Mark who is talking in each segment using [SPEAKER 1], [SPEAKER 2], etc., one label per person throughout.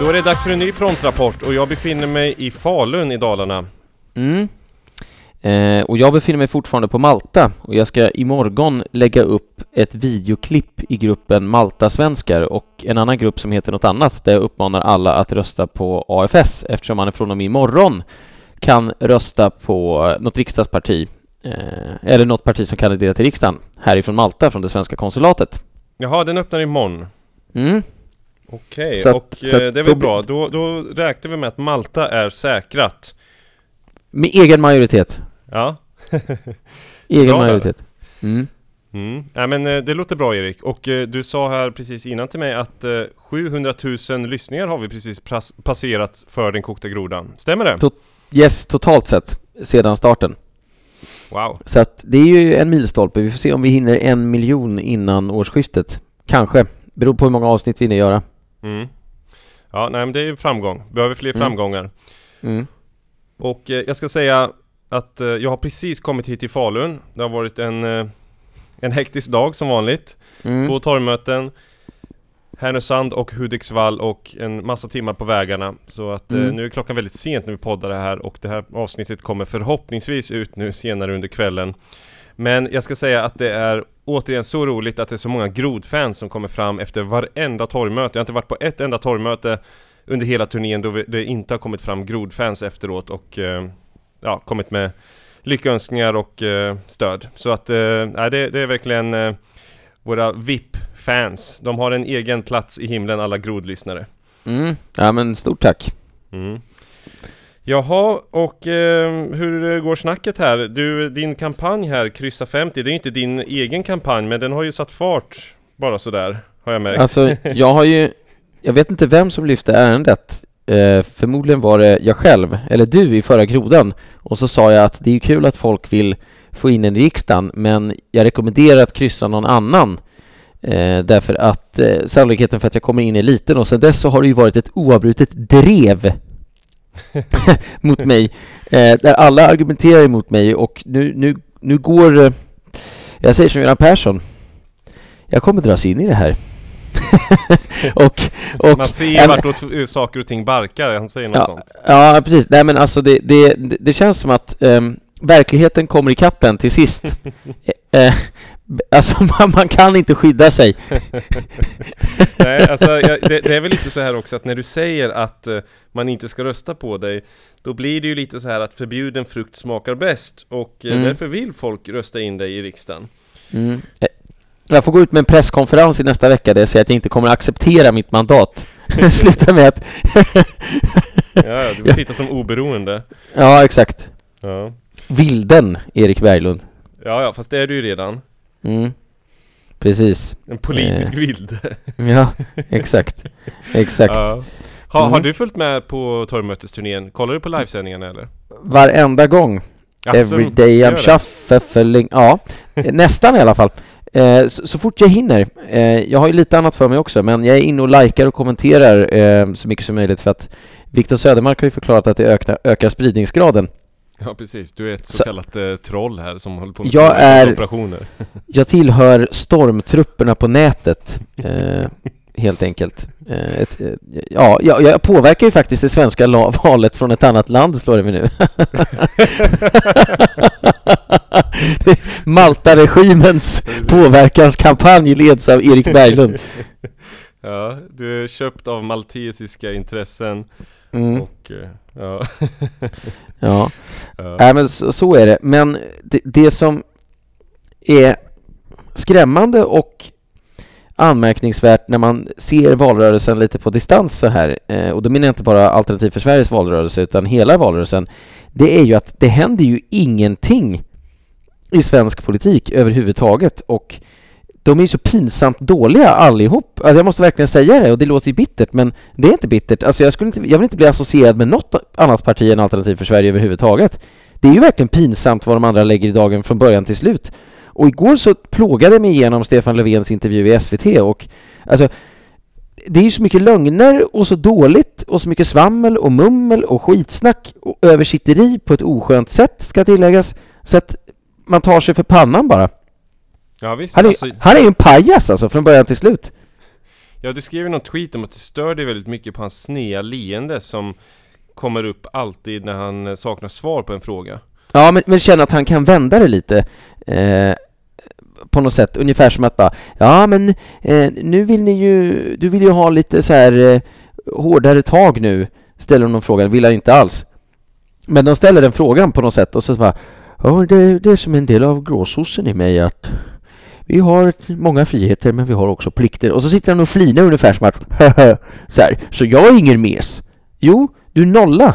[SPEAKER 1] Då är det dags för en ny frontrapport och jag befinner mig i Falun i Dalarna.
[SPEAKER 2] Mm. Eh, och jag befinner mig fortfarande på Malta och jag ska imorgon lägga upp ett videoklipp i gruppen Malta-svenskar och en annan grupp som heter något annat där jag uppmanar alla att rösta på AFS eftersom man från och med imorgon kan rösta på något riksdagsparti eh, eller något parti som kandiderar till riksdagen härifrån Malta från det svenska konsulatet.
[SPEAKER 1] Jaha, den öppnar imorgon.
[SPEAKER 2] Mm.
[SPEAKER 1] Okej,
[SPEAKER 2] att-
[SPEAKER 1] och
[SPEAKER 2] så
[SPEAKER 1] eh,
[SPEAKER 2] att
[SPEAKER 1] det är
[SPEAKER 2] då
[SPEAKER 1] väl
[SPEAKER 2] blir-
[SPEAKER 1] bra. Då, då räknar vi med att Malta är säkrat.
[SPEAKER 2] Med egen majoritet.
[SPEAKER 1] Ja.
[SPEAKER 2] Egen
[SPEAKER 1] Bra
[SPEAKER 2] majoritet. Mm.
[SPEAKER 1] Mm. Nej men eh, det låter bra Erik. Och eh, du sa här precis innan till mig att eh, 700 000 lyssningar har vi precis passerat för den kokta grodan. Stämmer det?
[SPEAKER 2] To- Yes, totalt sett, sedan starten.
[SPEAKER 1] Wow.
[SPEAKER 2] Så att det är ju en milstolpe. Vi får se om vi hinner en miljon innan årsskiftet. Kanske. Beror på hur många avsnitt vi hinner göra.
[SPEAKER 1] Mm. Ja, nej men det är en framgång. Behöver fler
[SPEAKER 2] Mm.
[SPEAKER 1] framgångar.
[SPEAKER 2] Mm.
[SPEAKER 1] Och eh, jag ska säga att eh, jag har precis kommit hit till Falun. Det har varit en, eh, en hektisk dag som vanligt.
[SPEAKER 2] Mm.
[SPEAKER 1] Två torgmöten. Härnösand och Hudiksvall och en massa timmar på vägarna. Så att eh,
[SPEAKER 2] Mm.
[SPEAKER 1] nu är klockan väldigt sent när vi poddar det här och det här avsnittet kommer förhoppningsvis ut nu senare under kvällen. Men jag ska säga att det är återigen så roligt att det är så många grodfans som kommer fram efter varenda torgmöte. Jag har inte varit på ett enda torgmöte under hela turnén då det inte har kommit fram grodfans efteråt och ja, kommit med lyckönskningar och eh, stöd. Så att eh, det, det är verkligen eh, våra VIP-fans. De har en egen plats i himlen, alla grodlyssnare.
[SPEAKER 2] Mm. Ja men stort tack.
[SPEAKER 1] Mm. Jaha, och eh, hur går snacket här? Du, din kampanj här, Kryssa 50, det är inte din egen kampanj, men den har ju satt fart bara sådär, har jag märkt.
[SPEAKER 2] Alltså jag har ju, jag vet inte vem som lyfte ärendet. Eh, förmodligen var det jag själv, eller du i förra grodan. Och så sa jag att det är kul att folk vill få in en i riksdagen, men jag rekommenderar att kryssa någon annan. Eh, därför att eh, sannolikheten för att jag kommer in är liten och sedan dess så har det ju varit ett oavbrutet drev mot mig. Eh, där alla argumenterar emot mig och nu, nu, nu går... Eh, jag säger som Göran Persson. Jag kommer dras in i det här. och, och,
[SPEAKER 1] Man ser
[SPEAKER 2] Ja, men-
[SPEAKER 1] vartåt saker och ting barkar, han säger något
[SPEAKER 2] ja,
[SPEAKER 1] sånt.
[SPEAKER 2] ja, precis. Nej men alltså det, det, det, känns som att ehm, verkligheten kommer ikapp en till sist. Eh, eh, alltså man, man kan inte skydda sig.
[SPEAKER 1] Nej, alltså jag, det, det är väl lite så här också att när du säger att eh, man inte ska rösta på dig Då blir det ju lite så här att förbjuden frukt smakar bäst och eh,
[SPEAKER 2] Mm.
[SPEAKER 1] därför vill folk rösta in dig i riksdagen.
[SPEAKER 2] Mm. Jag får gå ut med en presskonferens i nästa vecka där jag säger att jag inte kommer acceptera mitt mandat. Sluta med att...
[SPEAKER 1] Ja, du vill sitta som oberoende.
[SPEAKER 2] ja, exakt.
[SPEAKER 1] Ja.
[SPEAKER 2] Vilden, Erik Berglund.
[SPEAKER 1] ja, ja, fast det är du ju redan.
[SPEAKER 2] Mm. Precis.
[SPEAKER 1] En politisk
[SPEAKER 2] Eh.
[SPEAKER 1] vilde.
[SPEAKER 2] Ja, exakt. Exakt.
[SPEAKER 1] Ja. Ha, Har
[SPEAKER 2] Mm.
[SPEAKER 1] du följt med på torgmötesturnén? Kollar du på livesändningarna eller?
[SPEAKER 2] Varenda gång.
[SPEAKER 1] Alltså,
[SPEAKER 2] Every day I'm shuffling. Ja, nästan i alla fall. Eh, så, så fort jag hinner. Eh, jag har ju lite annat för mig också, men jag är inne och likar och kommenterar eh, så mycket som möjligt för att Viktor Södermark har ju förklarat att det ökar, ökar spridningsgraden.
[SPEAKER 1] Ja, precis. Du är ett så, kallat eh, troll här som håller på med
[SPEAKER 2] Jag är-
[SPEAKER 1] operationer.
[SPEAKER 2] Jag tillhör stormtrupperna på nätet, eh, helt enkelt. Eh, ett, ja, jag, jag påverkar ju faktiskt det svenska valet från ett annat land, slår det mig nu. Malta-regimens påverkanskampanj leds av Erik Berglund.
[SPEAKER 1] Ja, du är köpt av maltesiska intressen
[SPEAKER 2] Mm,
[SPEAKER 1] och... eh, Ja.
[SPEAKER 2] ja.
[SPEAKER 1] ja.
[SPEAKER 2] Nej, men så, så är det. Men det, det som är skrämmande och anmärkningsvärt när man ser valrörelsen lite på distans så här, eh, och då menar jag inte bara Alternativ för Sveriges valrörelse utan hela valrörelsen, det är ju att det händer ju ingenting i svensk politik överhuvudtaget och de är ju så pinsamt dåliga allihop. Alltså jag måste verkligen säga det och det låter ju bittert men det är inte bittert. Alltså jag, skulle inte, jag vill inte bli associerad med något annat parti än Alternativ för Sverige överhuvudtaget. Det är ju verkligen pinsamt vad de andra lägger i dagen från början till slut. Och igår så plågade jag mig igenom Stefan Löfvens intervju i SVT och alltså det är ju så mycket lögner och så dåligt och så mycket svammel och mummel och skitsnack och översitteri på ett oskönt sätt ska tilläggas. Så att man tar sig för pannan bara.
[SPEAKER 1] Ja visst,
[SPEAKER 2] Han är,
[SPEAKER 1] alltså,
[SPEAKER 2] han är ju en pajas alltså från början till slut.
[SPEAKER 1] ja du skrev ju någon tweet om att det stör dig väldigt mycket på hans snea leende som kommer upp alltid när han eh, saknar svar på en fråga.
[SPEAKER 2] Ja, men, men känner att han kan vända det lite. Eh, på något sätt, ungefär som att bara, ja men eh, nu vill ni ju, du vill ju ha lite så här eh, hårdare tag nu, ställer de någon fråga, det vill jag inte alls. Men de ställer den frågan på något sätt och så bara, ja det, det är som en del av gråsossen i mig att vi har många friheter men vi har också plikter. Och så sitter han och flinar ungefär som att, så här, så jag är ingen mes. Jo, du är nolla.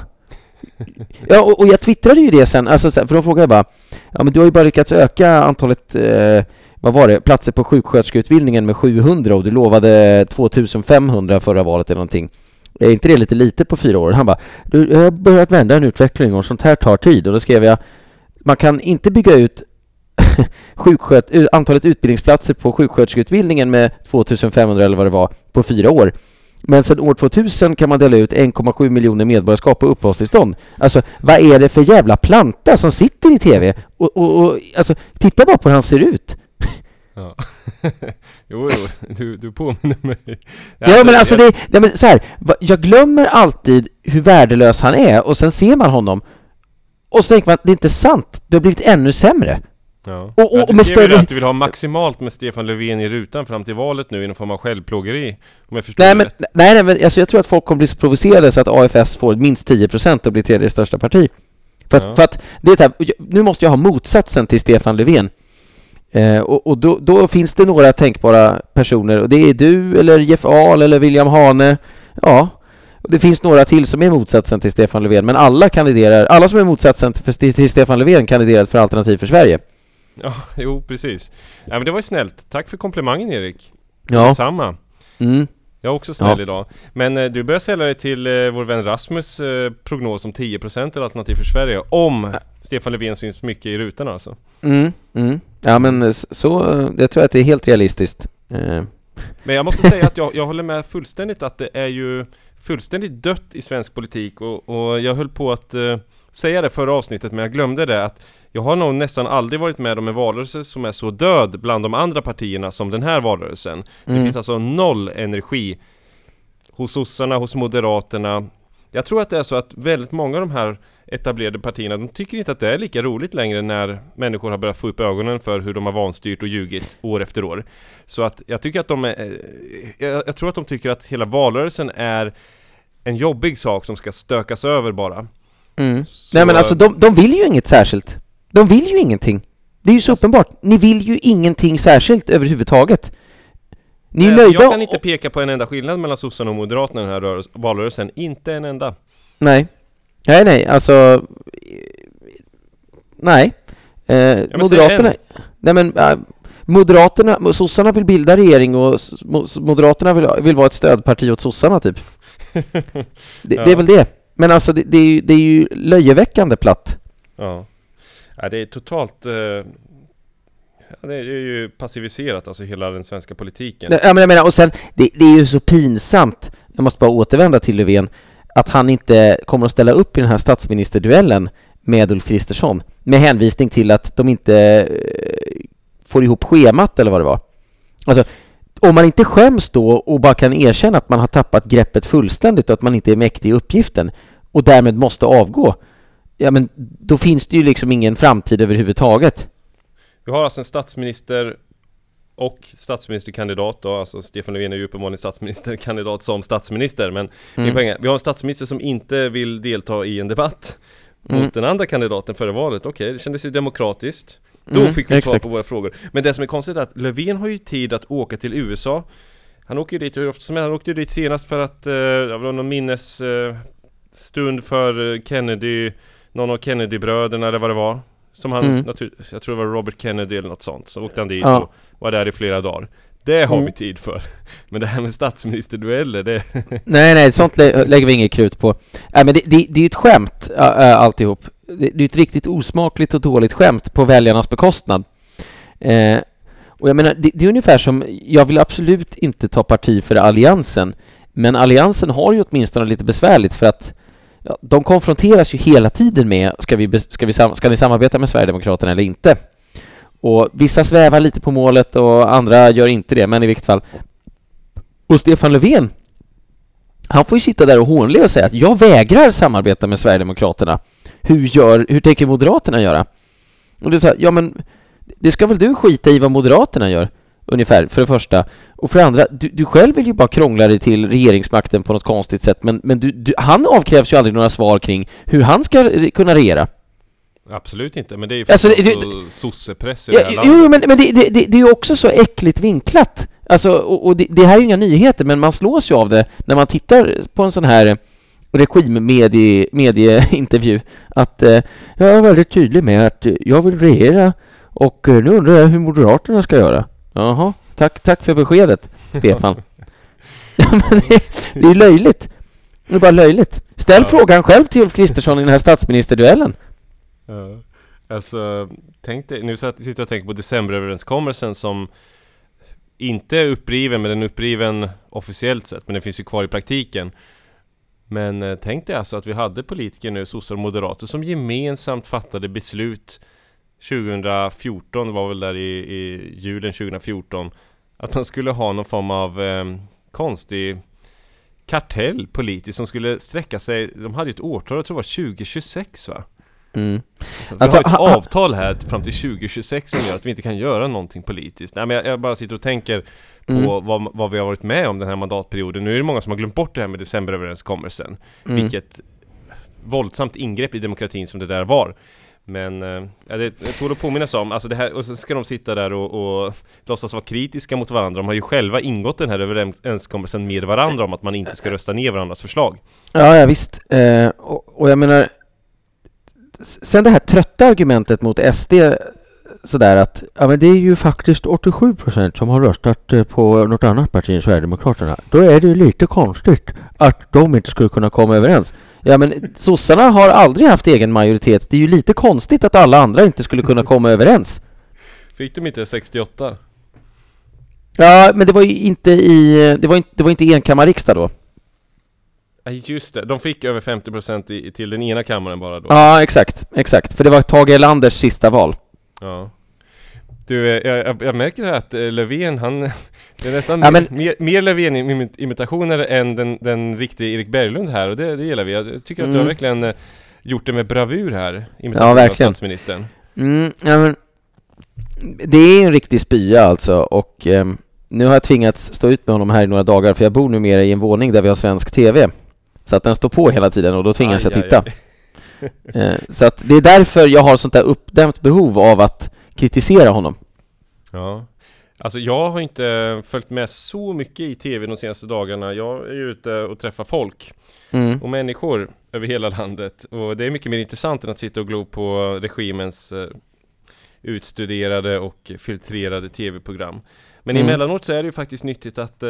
[SPEAKER 2] Ja, och, och jag twittrade ju det sen, alltså, för de frågade bara Ja men du har ju bara lyckats öka antalet, eh, vad var det, platser på sjuksköterskeutbildningen med 700 och du lovade 2500 förra valet eller någonting. Är inte det lite lite på fyra år? Han bara, du, jag har börjat vända en utveckling och sånt här tar tid. Och då skrev jag, man kan inte bygga ut sjuksköt, antalet utbildningsplatser på sjuksköterskeutbildningen med 2500 eller vad det var på fyra år. Men sedan år 2000 kan man dela ut 1,7 miljoner medborgarskap och uppehållstillstånd. Alltså, vad är det för jävla planta som sitter i TV? Och, och, och alltså, titta bara på hur han ser ut.
[SPEAKER 1] Ja. jo, jo, du, du påminner mig.
[SPEAKER 2] Ja, men alltså det, nej, men så här, jag glömmer alltid hur värdelös han är och sen ser man honom och så tänker man att det är inte sant, det har blivit ännu sämre.
[SPEAKER 1] Ja.
[SPEAKER 2] Och- och-
[SPEAKER 1] Ja,
[SPEAKER 2] med större-
[SPEAKER 1] att du vill ha maximalt med Stefan Löfven i rutan fram till valet nu i någon form av självplågeri. Om jag förstår
[SPEAKER 2] Nej men,
[SPEAKER 1] rätt.
[SPEAKER 2] nej, nej, men alltså, jag tror att folk kommer bli så provocerade så att AFS får minst 10% och blir tredje största parti. För att,
[SPEAKER 1] Ja.
[SPEAKER 2] för att det är så här, nu måste jag ha motsatsen till Stefan Löfven. Eh, och och då, då finns det några tänkbara personer och det är du eller Jeff Ahl eller William Hane. Ja, och det finns några till som är motsatsen till Stefan Löfven, men alla kandiderar, alla som är motsatsen till, till Stefan Löfven kandiderar för Alternativ för Sverige.
[SPEAKER 1] Ja, jo precis. Ja, men det var ju snällt. Tack för komplimangen Erik.
[SPEAKER 2] Ja.
[SPEAKER 1] Detsamma.
[SPEAKER 2] Mm.
[SPEAKER 1] Jag är också snäll
[SPEAKER 2] Ja.
[SPEAKER 1] idag. Men eh, du börjar sälja dig till eh, vår vän Rasmus eh, prognos om 10% eller Alternativ för Sverige. Om Stefan Löfven syns mycket i rutan alltså.
[SPEAKER 2] Mm. Mm. Ja men s- så, eh, jag tror att det är helt realistiskt. Eh,
[SPEAKER 1] Men jag måste säga att jag, jag håller med fullständigt att det är ju fullständigt dött i svensk politik och, och jag höll på att eh, säga det förra avsnittet men jag glömde det att jag har nog nästan aldrig varit med om en valrörelse som är så död bland de andra partierna som den här valrörelsen. Det
[SPEAKER 2] Mm.
[SPEAKER 1] finns alltså noll energi hos sossarna, hos moderaterna. Jag tror att det är så att väldigt många av de här etablerade partierna, de tycker inte att det är lika roligt längre när människor har börjat få upp ögonen för hur de har vanstyrt och ljugit år efter år. Så att jag tycker att de är, eh, jag, jag tror att de tycker att hela valrörelsen är en jobbig sak som ska stökas över bara.
[SPEAKER 2] Mm.
[SPEAKER 1] Så-
[SPEAKER 2] Nej men alltså de, de vill ju inget särskilt. De vill ju ingenting. Det är ju så
[SPEAKER 1] Alltså-
[SPEAKER 2] uppenbart. Ni vill ju ingenting särskilt överhuvudtaget. Ni är
[SPEAKER 1] Nej, alltså,
[SPEAKER 2] nöjda
[SPEAKER 1] jag kan inte peka på en enda skillnad mellan sossarna och moderaterna i den här rörelse, valrörelsen. Inte en enda.
[SPEAKER 2] Nej. Nej, nej, alltså... Nej. Eh,
[SPEAKER 1] säg
[SPEAKER 2] Moderaterna... Nej men... äh, Moderaterna, sossarna vill bilda regering och Moderaterna vill, vill vara ett stödparti åt sossarna typ. Det, det är
[SPEAKER 1] Ja.
[SPEAKER 2] väl det. Men alltså det, det, är ju, det är ju löjeväckande platt.
[SPEAKER 1] Ja. ja det är totalt... Eh, ja, det är ju passiviserat, alltså hela den svenska politiken.
[SPEAKER 2] Ja, men jag menar, och sen, det, det är ju så pinsamt, jag måste bara återvända till Löfven, att han inte kommer att ställa upp i den här statsministerduellen med Ulf Kristersson med hänvisning till att de inte eh, får ihop schemat eller vad det var. Alltså, om man inte skäms då och bara kan erkänna att man har tappat greppet fullständigt och att man inte är mäktig i uppgiften och därmed måste avgå, ja men då finns det ju liksom ingen framtid överhuvudtaget.
[SPEAKER 1] Vi har alltså en statsminister och statsministerkandidat då, alltså Stefan Löfven är ju uppenbarligen statsministerkandidat som statsminister men min
[SPEAKER 2] Mm.
[SPEAKER 1] poäng är, vi har en statsminister som inte vill delta i en debatt
[SPEAKER 2] Mm.
[SPEAKER 1] mot den andra kandidaten före valet. Okej, det kändes ju demokratiskt. Då
[SPEAKER 2] Mm,
[SPEAKER 1] fick vi svar på våra frågor. Men det som är konstigt är att Löfven har ju tid att åka till USA. Han åker ju dit hur ofta som helst. Han åkte ju dit senast för att, eh, det var någon minnes eh, stund för Kennedy, någon av Kennedy-bröderna eller vad det var. Som han,
[SPEAKER 2] Mm.
[SPEAKER 1] natur, jag tror det var Robert Kennedy eller något sånt. Så åkte han dit
[SPEAKER 2] Ja.
[SPEAKER 1] och var där i flera dagar. Det har
[SPEAKER 2] Mm.
[SPEAKER 1] vi tid för. Men det här med statsministerdueller, det...
[SPEAKER 2] Nej, nej, sånt lä lägger vi inget krut på. Nej, men det, det, det är ju ett skämt ä, ä, alltihop. Det, det är ett riktigt osmakligt och dåligt skämt på väljarnas bekostnad. Eh, och jag menar, det, det, är ungefär som, jag vill absolut inte ta parti för Alliansen, men Alliansen har ju åtminstone lite besvärligt för att ja, de konfronteras ju hela tiden med, ska, vi, ska, vi, ska ni samarbeta med Sverigedemokraterna eller inte? Och vissa svävar lite på målet och andra gör inte det, men i vilket fall. Och Stefan Löfven, han får ju sitta där och hånle och säga att jag vägrar samarbeta med Sverigedemokraterna. Hur, gör, hur tänker Moderaterna göra? Och det är så här, ja men det ska väl du skita i vad Moderaterna gör? Ungefär, för det första. Och för det andra, du, du själv vill ju bara krångla dig till regeringsmakten på något konstigt sätt, men, men du, du, han avkrävs ju aldrig några svar kring hur han ska kunna regera.
[SPEAKER 1] Absolut inte, men det är ju alltså, det, sossepress i ja, det här
[SPEAKER 2] landet. Jo, men, men det, det, det, är ju också så äckligt vinklat. Alltså, och, och det, det, här är ju inga nyheter, men man slås ju av det när man tittar på en sån här regimmedieintervju att eh, jag är väldigt tydlig med att jag vill regera och eh, nu undrar jag hur Moderaterna ska göra. Jaha, tack, tack för beskedet, Stefan. ja, men det, det är löjligt. Det är bara löjligt. Ställ ja. frågan själv till Ulf Kristersson i den här statsministerduellen.
[SPEAKER 1] Ja. Alltså, tänk dig, nu sitter jag och tänker på decemberöverenskommelsen som inte är uppriven, men den är uppriven officiellt sett, men den finns ju kvar i praktiken. Men eh, tänk dig alltså att vi hade politiker nu, sossar och moderater, som gemensamt fattade beslut 2014, var väl där i, i julen 2014, att man skulle ha någon form av eh, konstig kartell politiskt som skulle sträcka sig, de hade ju ett årtal, jag tror det var 2026 va? Mm. Alltså, vi alltså, har ett avtal här fram till 2026 som gör att vi inte kan göra någonting politiskt. Nej men jag, jag bara sitter och tänker på mm. vad, vad, vi har varit med om den här mandatperioden. Nu är det många som har glömt bort det här med decemberöverenskommelsen. Mm. Vilket våldsamt ingrepp i demokratin som det där var. Men äh, det tål att påminnas om, alltså det här, och så ska de sitta där och, och låtsas vara kritiska mot varandra. De har ju själva ingått den här överenskommelsen med varandra om att man inte ska rösta ner varandras förslag.
[SPEAKER 2] Ja, ja visst. Eh, och, och jag menar, sen det här trötta argumentet mot SD sådär att ja, men det är ju faktiskt 87 procent som har röstat eh, på något annat parti än Sverigedemokraterna. Då är det ju lite konstigt att de inte skulle kunna komma överens. Ja, men sossarna har aldrig haft egen majoritet. Det är ju lite konstigt att alla andra inte skulle kunna komma överens.
[SPEAKER 1] Fick de inte 68?
[SPEAKER 2] Ja, men det var ju inte i... Det var inte, det var inte enkammarriksdag då.
[SPEAKER 1] Just det. De fick över 50% i, till den ena kammaren bara då.
[SPEAKER 2] Ja, exakt. Exakt. För det var Tage Erlanders sista val.
[SPEAKER 1] Ja. Du, eh, jag, jag, märker att eh, Löfven, han... Det är nästan ja, men... mer, mer Löfven-imitationer än den, den riktiga Erik Berglund här och det, det gillar vi. Jag tycker att mm. du har mm. verkligen eh, gjort det med bravur här, imitationen ja, verkligen. av statsministern.
[SPEAKER 2] Mm, ja, men det är en riktig spya alltså och eh, nu har jag tvingats stå ut med honom här i några dagar för jag bor numera i en våning där vi har svensk TV. Så att den står på hela tiden och då tvingas aj, jag titta. Aj, aj. eh, så att det är därför jag har sånt där uppdämt behov av att kritisera honom.
[SPEAKER 1] Ja. Alltså jag har inte följt med så mycket i TV de senaste dagarna. Jag är ute och träffar folk mm. och människor över hela landet. Och det är mycket mer intressant än att sitta och glo på regimens eh, utstuderade och filtrerade TV-program. Men mm. emellanåt så är det ju faktiskt nyttigt att eh,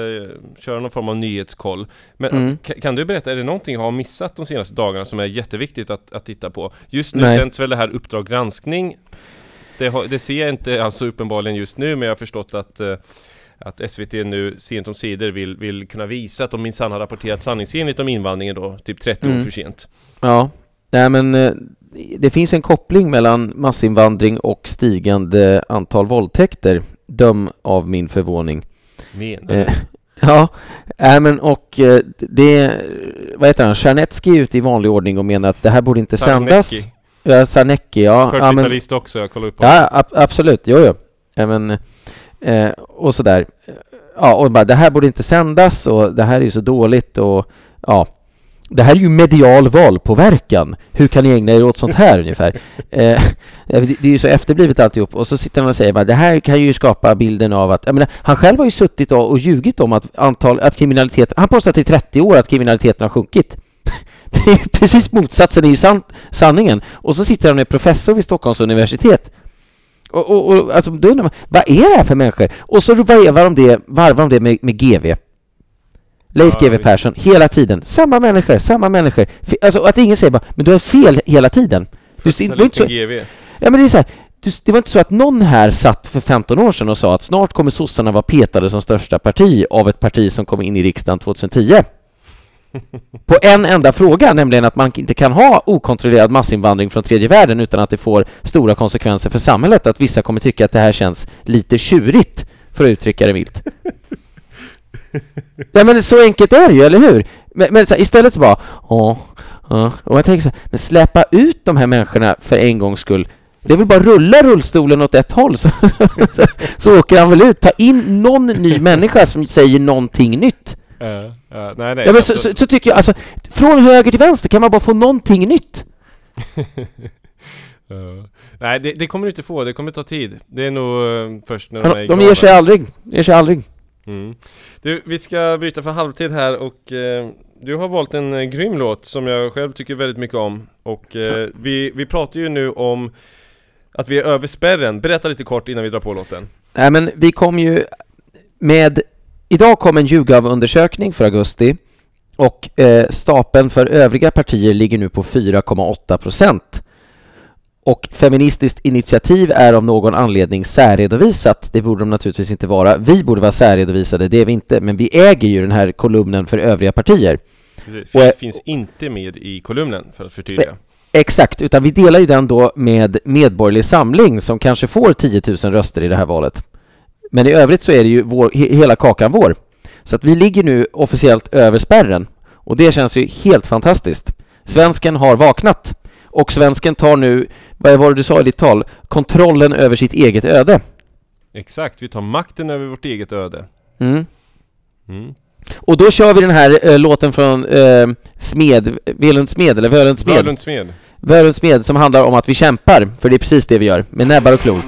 [SPEAKER 1] köra någon form av nyhetskoll. Men mm. kan du berätta, är det någonting jag har missat de senaste dagarna som är jätteviktigt att, att titta på? Just nu Nej. sänds väl det här Uppdrag granskning det, har, det ser jag inte alltså uppenbarligen just nu, men jag har förstått att eh, att SVT nu sent om sidor vill, vill kunna visa att de minsann har rapporterat sanningsenligt om invandringen då, typ 30 mm. år för sent.
[SPEAKER 2] Ja, nej men eh, det finns en koppling mellan massinvandring och stigande antal våldtäkter. Döm av min förvåning.
[SPEAKER 1] Menar eh,
[SPEAKER 2] Ja, äh, men och eh, det, vad heter han, Czarnecki är ute i vanlig ordning och menar att det här borde inte Sarnecki. sändas. Ja, Sarnecki, ja.
[SPEAKER 1] 40-talist ja, också, jag kollar upp på
[SPEAKER 2] Ja, ab absolut, jo, jo. Ja, men, eh, och sådär. Ja, och bara det här borde inte sändas och det här är ju så dåligt och ja. Det här är ju medial valpåverkan. Hur kan ni ägna er åt sånt här ungefär? Eh, det är ju så efterblivet alltihop. Och så sitter han och säger bara det här kan ju skapa bilden av att... Menar, han själv har ju suttit och ljugit om att antal, att kriminalitet... Han påstår att det är 30 år att kriminaliteten har sjunkit. Det är precis motsatsen, är ju sant, sanningen. Och så sitter han med professor vid Stockholms universitet. Och, och, och alltså, då undrar man, vad är det här för människor? Och så varvar de det, varvar de det med, med GV. Leif ja, GW Persson, hela tiden. Samma människor, samma människor. Alltså att ingen säger bara, men du har fel hela tiden.
[SPEAKER 1] Du, du inte så, GV.
[SPEAKER 2] Ja men det är så här, det var inte så att någon här satt för 15 år sedan och sa att snart kommer sossarna vara petade som största parti av ett parti som kom in i riksdagen 2010. På en enda fråga, nämligen att man inte kan ha okontrollerad massinvandring från tredje världen utan att det får stora konsekvenser för samhället, att vissa kommer tycka att det här känns lite tjurigt, för att uttrycka det milt. Ja men så enkelt är det ju, eller hur? Men, men så här, istället så bara, ja. Och jag tänker så här, men släppa ut de här människorna för en gångs skull. Det är väl bara rulla rullstolen åt ett håll så, så, så åker han väl ut. Ta in någon ny människa som säger någonting nytt.
[SPEAKER 1] Uh, uh, nej, nej,
[SPEAKER 2] ja, men så, så, så, tycker jag, alltså, från höger till vänster kan man bara få någonting nytt.
[SPEAKER 1] uh, nej, det, det, kommer du inte få. Det kommer ta tid. Det är nog uh, först när
[SPEAKER 2] de är De ger sig aldrig. Ger sig aldrig.
[SPEAKER 1] Mm. Du, vi ska bryta för halvtid här och eh, du har valt en eh, grym låt som jag själv tycker väldigt mycket om. Och eh, vi, vi pratar ju nu om att vi är över spärren. Berätta lite kort innan vi drar på låten.
[SPEAKER 2] Nej men vi kom ju med... Idag kom en Yougov-undersökning för augusti och eh, stapeln för övriga partier ligger nu på 4,8 procent. Och Feministiskt initiativ är av någon anledning särredovisat. Det borde de naturligtvis inte vara. Vi borde vara särredovisade, det är vi inte, men vi äger ju den här kolumnen för övriga partier.
[SPEAKER 1] Precis, och, finns inte med i kolumnen, för att förtydliga.
[SPEAKER 2] Eh, exakt, utan vi delar ju den då med Medborgerlig Samling som kanske får 10 000 röster i det här valet. Men i övrigt så är det ju vår, hela kakan vår. Så att vi ligger nu officiellt över spärren och det känns ju helt fantastiskt. Svensken har vaknat och svensken tar nu, vad var det du sa i ditt tal, kontrollen över sitt eget öde.
[SPEAKER 1] Exakt, vi tar makten över vårt eget öde.
[SPEAKER 2] Mm. Mm. Och då kör vi den här äh, låten från äh, Smed, Velund Smed, eller Völund Smed.
[SPEAKER 1] Völund Smed.
[SPEAKER 2] Völund Smed, som handlar om att vi kämpar, för det är precis det vi gör, med näbbar och klor.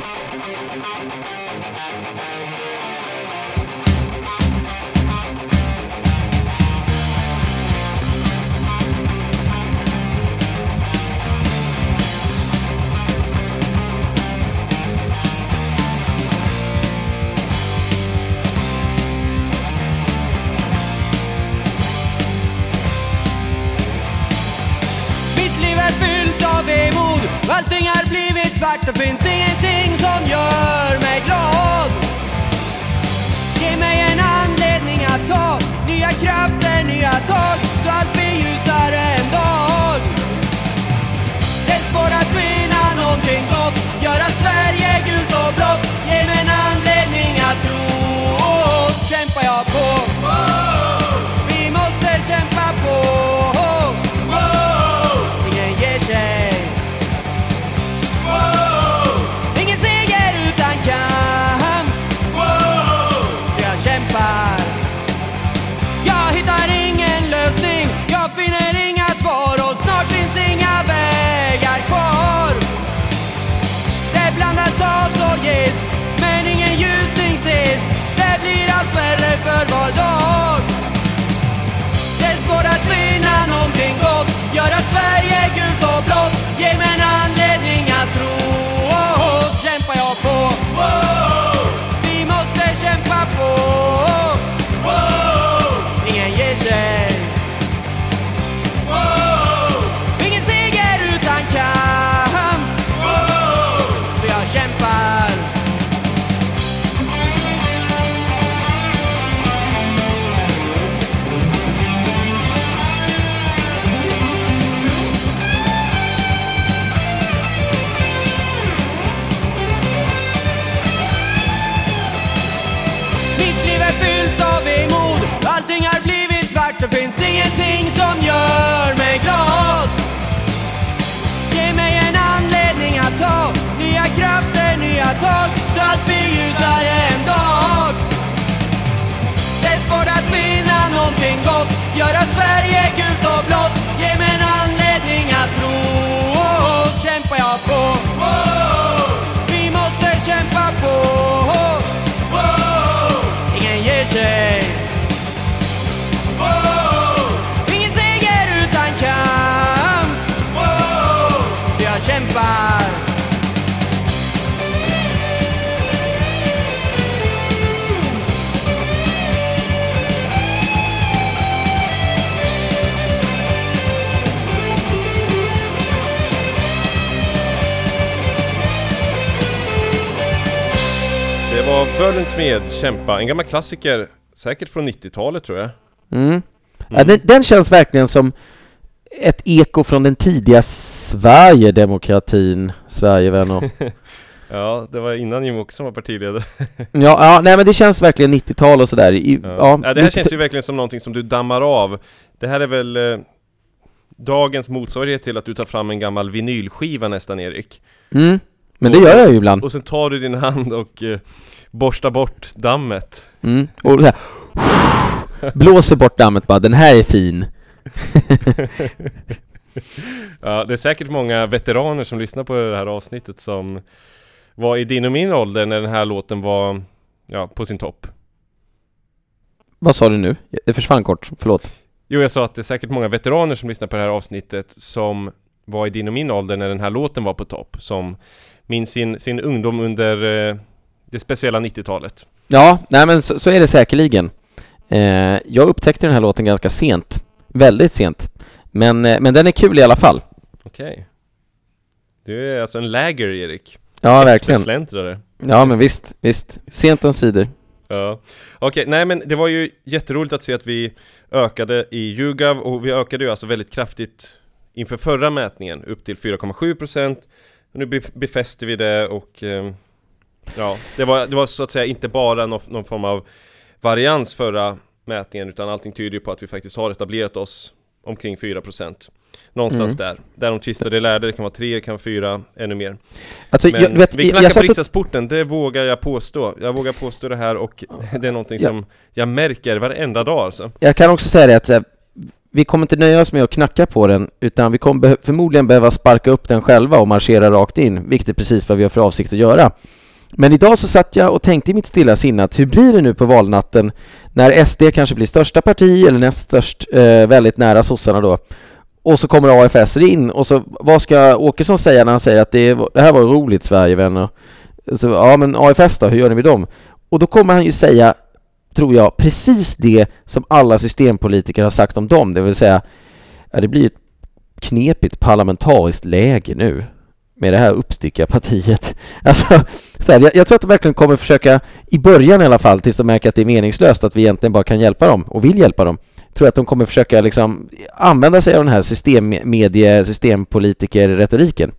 [SPEAKER 3] Var
[SPEAKER 1] Völens med Kämpa, en gammal klassiker, säkert från 90-talet tror jag.
[SPEAKER 2] Mm. Ja, den, den känns verkligen som ett eko från den tidiga Sverigedemokratin, Sverigevänner.
[SPEAKER 1] Ja, det var innan Jimmie Åkesson var partiledare.
[SPEAKER 2] ja, ja, nej men det känns verkligen 90-tal och sådär. I,
[SPEAKER 1] Ja.
[SPEAKER 2] ja,
[SPEAKER 1] Ja, det här
[SPEAKER 2] 90
[SPEAKER 1] känns ju verkligen som någonting som du dammar av. Det här är väl eh, dagens motsvarighet till att du tar fram en gammal vinylskiva nästan Erik.
[SPEAKER 2] Mm. Men det gör jag ju ibland.
[SPEAKER 1] Och sen tar du din hand och eh, borstar bort dammet.
[SPEAKER 2] Mm. Och så här, blåser bort dammet bara, den här är fin.
[SPEAKER 1] Ja, det är säkert många veteraner som lyssnar på det här avsnittet som var i din och min ålder när den här låten var ja, på sin topp.
[SPEAKER 2] Vad sa du nu? Det försvann kort, förlåt.
[SPEAKER 1] Jo, jag sa att det är säkert många veteraner som lyssnar på det här avsnittet som var i din och min ålder när den här låten var på topp. Som minns sin, sin ungdom under eh, det speciella 90-talet.
[SPEAKER 2] Ja, nej men så, så är det säkerligen. Eh, jag upptäckte den här låten ganska sent. Väldigt sent. Men, eh, men den är kul i alla fall.
[SPEAKER 1] Okej. Du är alltså en läger, Erik.
[SPEAKER 2] Ja, verkligen.
[SPEAKER 1] Eftersläntrare.
[SPEAKER 2] Ja, men visst, visst. Sent omsider.
[SPEAKER 1] Ja. Okej, nej men det var ju jätteroligt att se att vi ökade i YouGov och vi ökade ju alltså väldigt kraftigt inför förra mätningen upp till 4,7% Nu be- befäster vi det och eh, ja, det var, det var så att säga inte bara någon, någon form av varians förra mätningen utan allting tyder ju på att vi faktiskt har etablerat oss omkring 4% Någonstans där, där de tvistade lärde, det kan vara 3, det kan vara 4, ännu mer
[SPEAKER 2] Alltså,
[SPEAKER 1] Men
[SPEAKER 2] jag, vet,
[SPEAKER 1] vi knackar på riksdagsporten, det vågar jag påstå. Jag vågar påstå det här och det är någonting
[SPEAKER 2] Ja.
[SPEAKER 1] som jag märker varenda dag alltså.
[SPEAKER 2] jag kan också säga det att eh, vi kommer inte nöja oss med att knacka på den, utan vi kommer förmodligen behöva sparka upp den själva och marschera rakt in, vilket är precis vad vi har för avsikt att göra. Men idag så satt jag och tänkte i mitt stilla sinne att hur blir det nu på valnatten när SD kanske blir största parti eller näst störst, eh, väldigt nära sossarna då, och så kommer AFS in och så vad ska Åkesson säga när han säger att det, det här var roligt Sverigevänner? Så, ja men AFS då, hur gör ni med dem? Och då kommer han ju säga tror jag, precis det som alla systempolitiker har sagt om dem, det vill säga ja, det blir ett knepigt parlamentariskt läge nu med det här uppstickarpartiet. Alltså, så här, jag, jag tror att de verkligen kommer försöka, i början i alla fall, tills de märker att det är meningslöst, att vi egentligen bara kan hjälpa dem och vill hjälpa dem, tror jag att de kommer försöka liksom använda sig av den här systemmedie, systempolitiker-retoriken.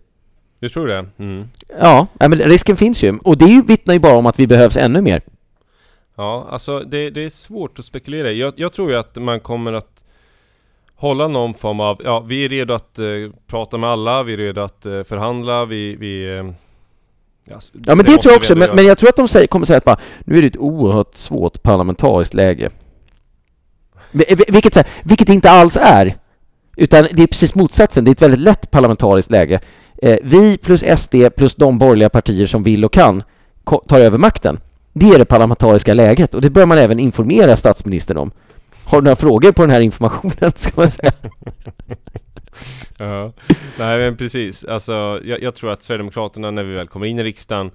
[SPEAKER 1] Du tror det? Mm.
[SPEAKER 2] Ja, men risken finns ju. Och det vittnar ju bara om att vi behövs ännu mer.
[SPEAKER 1] Ja, alltså det, det är svårt att spekulera jag, jag tror ju att man kommer att hålla någon form av, ja vi är redo att eh, prata med alla, vi är redo att eh, förhandla, vi... vi eh, ja, s-
[SPEAKER 2] Ja men det,
[SPEAKER 1] måste
[SPEAKER 2] tror jag också, men, men jag tror att de säger, kommer säga att bara, nu är det ett oerhört svårt parlamentariskt läge. Vi- vi- Vilket, här, vilket det inte alls är. Utan det är precis motsatsen, det är ett väldigt lätt parlamentariskt läge. Eh, vi plus SD plus de borgerliga partier som vill och kan tar över makten. Det är det parlamentariska läget och det bör man även informera statsministern om. Har du några frågor på den här informationen? Ska man säga?
[SPEAKER 1] Ja, nej men precis. Alltså, jag, jag tror att Sverigedemokraterna när vi väl kommer in i riksdagen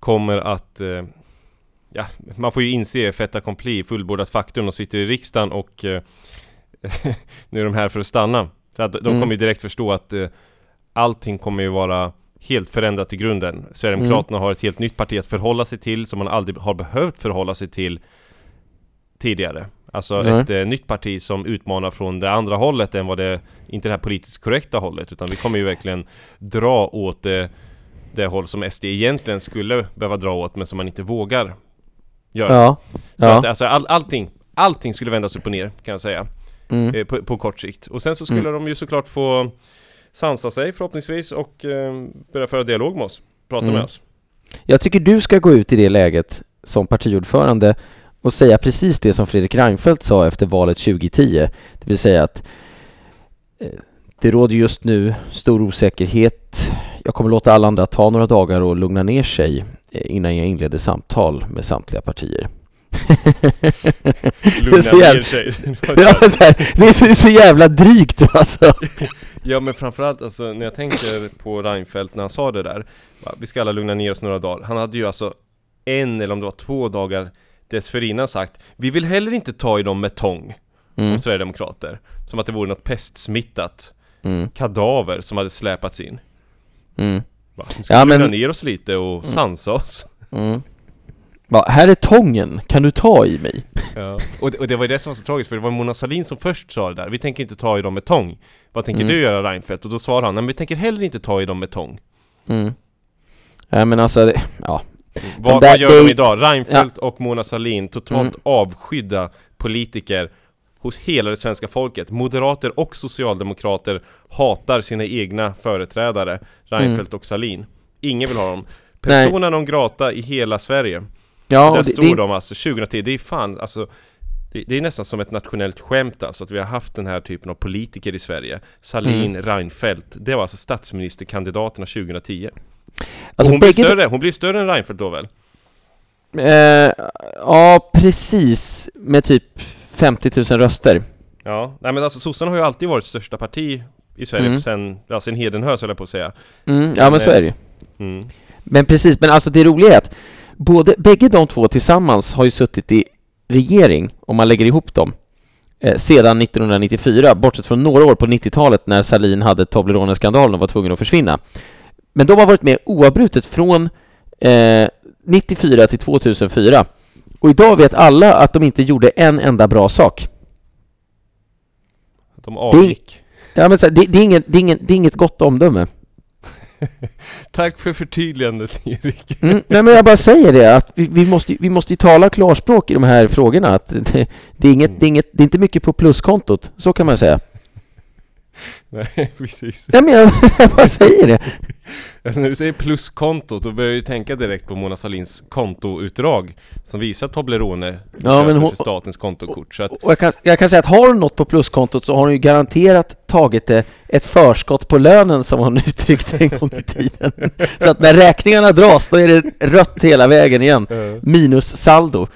[SPEAKER 1] kommer att... Eh, ja, man får ju inse fait accompli, fullbordat faktum. De sitter i riksdagen och eh, nu är de här för att stanna. Så att de
[SPEAKER 2] Mm.
[SPEAKER 1] kommer ju direkt förstå att eh, allting kommer ju vara helt förändrat i grunden. Sverigedemokraterna har ett helt nytt parti att förhålla sig till som man aldrig har behövt förhålla sig till tidigare. Alltså
[SPEAKER 2] Nej.
[SPEAKER 1] ett eh, nytt parti som utmanar från det andra hållet än vad det, inte det här politiskt korrekta hållet, utan vi kommer ju verkligen dra åt det, det håll som SD egentligen skulle behöva dra åt, men som man inte vågar göra.
[SPEAKER 2] Ja.
[SPEAKER 1] Så
[SPEAKER 2] ja.
[SPEAKER 1] att alltså all, allting, allting skulle vändas upp och ner kan jag säga,
[SPEAKER 2] Mm.
[SPEAKER 1] eh, på, på kort sikt. Och sen så skulle de ju såklart få sansa sig förhoppningsvis och eh, börja föra dialog med oss, prata
[SPEAKER 2] Mm.
[SPEAKER 1] med oss.
[SPEAKER 2] Jag tycker du ska gå ut i det läget som partiordförande och säga precis det som Fredrik Reinfeldt sa efter valet 2010. Det vill säga att eh, det råder just nu stor osäkerhet. Jag kommer låta alla andra ta några dagar och lugna ner sig eh, innan jag inleder samtal med samtliga partier.
[SPEAKER 1] Lugna ner sig.
[SPEAKER 2] ja, det är så, jävla drygt alltså.
[SPEAKER 1] Ja men framförallt alltså när jag tänker på Reinfeldt när han sa det där Vi ska alla lugna ner oss några dagar Han hade ju alltså en eller om det var två dagar dessförinnan sagt Vi vill heller inte ta i dem med tång
[SPEAKER 2] Mm,
[SPEAKER 1] Sverigedemokrater Som att det vore något pestsmittat
[SPEAKER 2] mm,
[SPEAKER 1] kadaver som hade släpats in
[SPEAKER 2] mm,
[SPEAKER 1] va, Vi ska
[SPEAKER 2] Ja,
[SPEAKER 1] lugna
[SPEAKER 2] men-
[SPEAKER 1] ner oss lite och sansa oss
[SPEAKER 2] mm. Va, här är tången, kan du ta i mig?
[SPEAKER 1] Ja. Och, det, och det var ju det som var så tragiskt för det var Mona Sahlin som först sa det där Vi tänker inte ta i dem med tång Vad tänker
[SPEAKER 2] Mm.
[SPEAKER 1] du göra Reinfeldt? Och då svarade han Nej men vi tänker heller inte ta i dem med tång
[SPEAKER 2] Mm. Nej men alltså, det, ja.
[SPEAKER 1] Vad, vad gör de idag? Reinfeldt och Mona Sahlin Totalt
[SPEAKER 2] Mm.
[SPEAKER 1] avskydda politiker Hos hela det svenska folket Moderater och socialdemokrater Hatar sina egna företrädare Reinfeldt och Sahlin Ingen vill ha dem. Persona non grata i hela Sverige
[SPEAKER 2] Ja,
[SPEAKER 1] Där
[SPEAKER 2] det,
[SPEAKER 1] stod
[SPEAKER 2] det,
[SPEAKER 1] de alltså 2010, det är fan alltså det, är nästan som ett nationellt skämt alltså att vi har haft den här typen av politiker i Sverige Salin,
[SPEAKER 2] Mm.
[SPEAKER 1] Reinfeldt Det var alltså statsministerkandidaterna 2010 Och
[SPEAKER 2] alltså
[SPEAKER 1] hon blir större, hon blir större än Reinfeldt då väl?
[SPEAKER 2] eh, ja precis, med typ 50 000 röster.
[SPEAKER 1] Ja, nej men alltså sossarna har ju alltid varit största parti i Sverige
[SPEAKER 2] Mm.
[SPEAKER 1] sen, ja sen Hedenhös höll jag på att säga
[SPEAKER 2] Mm, ja men så är det ju.
[SPEAKER 1] mm.
[SPEAKER 2] Men precis, men alltså det roliga är att både, bägge de två tillsammans har ju suttit i regering, om man lägger ihop dem, eh, sedan 1994, bortsett från några år på 90-talet när Salin hade Toblerone-skandalen och var tvungen att försvinna. Men de har varit med oavbrutet från eh, 94 till 2004. Och idag vet alla att de inte gjorde en enda bra sak.
[SPEAKER 1] De avgick
[SPEAKER 2] Ja, men så, det, det, är ingen, det, är ingen, det är inget gott omdöme.
[SPEAKER 1] Tack för förtydligandet Erik
[SPEAKER 2] Mm, nej men jag bara säger det att vi, vi, måste, vi måste tala klarspråk i de här frågorna. Att det, det, är inget, det, är inget, det är inte mycket på pluskontot, så kan man säga.
[SPEAKER 1] Nej precis
[SPEAKER 2] Nej men jag, jag bara säger det.
[SPEAKER 1] Alltså när du säger pluskontot då börjar jag ju tänka direkt på Mona Salins kontoutdrag Som visar Toblerone
[SPEAKER 2] Ja, men hon-
[SPEAKER 1] för statens kontokort så att
[SPEAKER 2] Och jag kan, jag kan säga att har hon något på pluskontot så har hon ju garanterat tagit det ett förskott på lönen som hon uttryckte en gång i tiden. Så att när räkningarna dras då är det rött hela vägen igen. Minus saldo.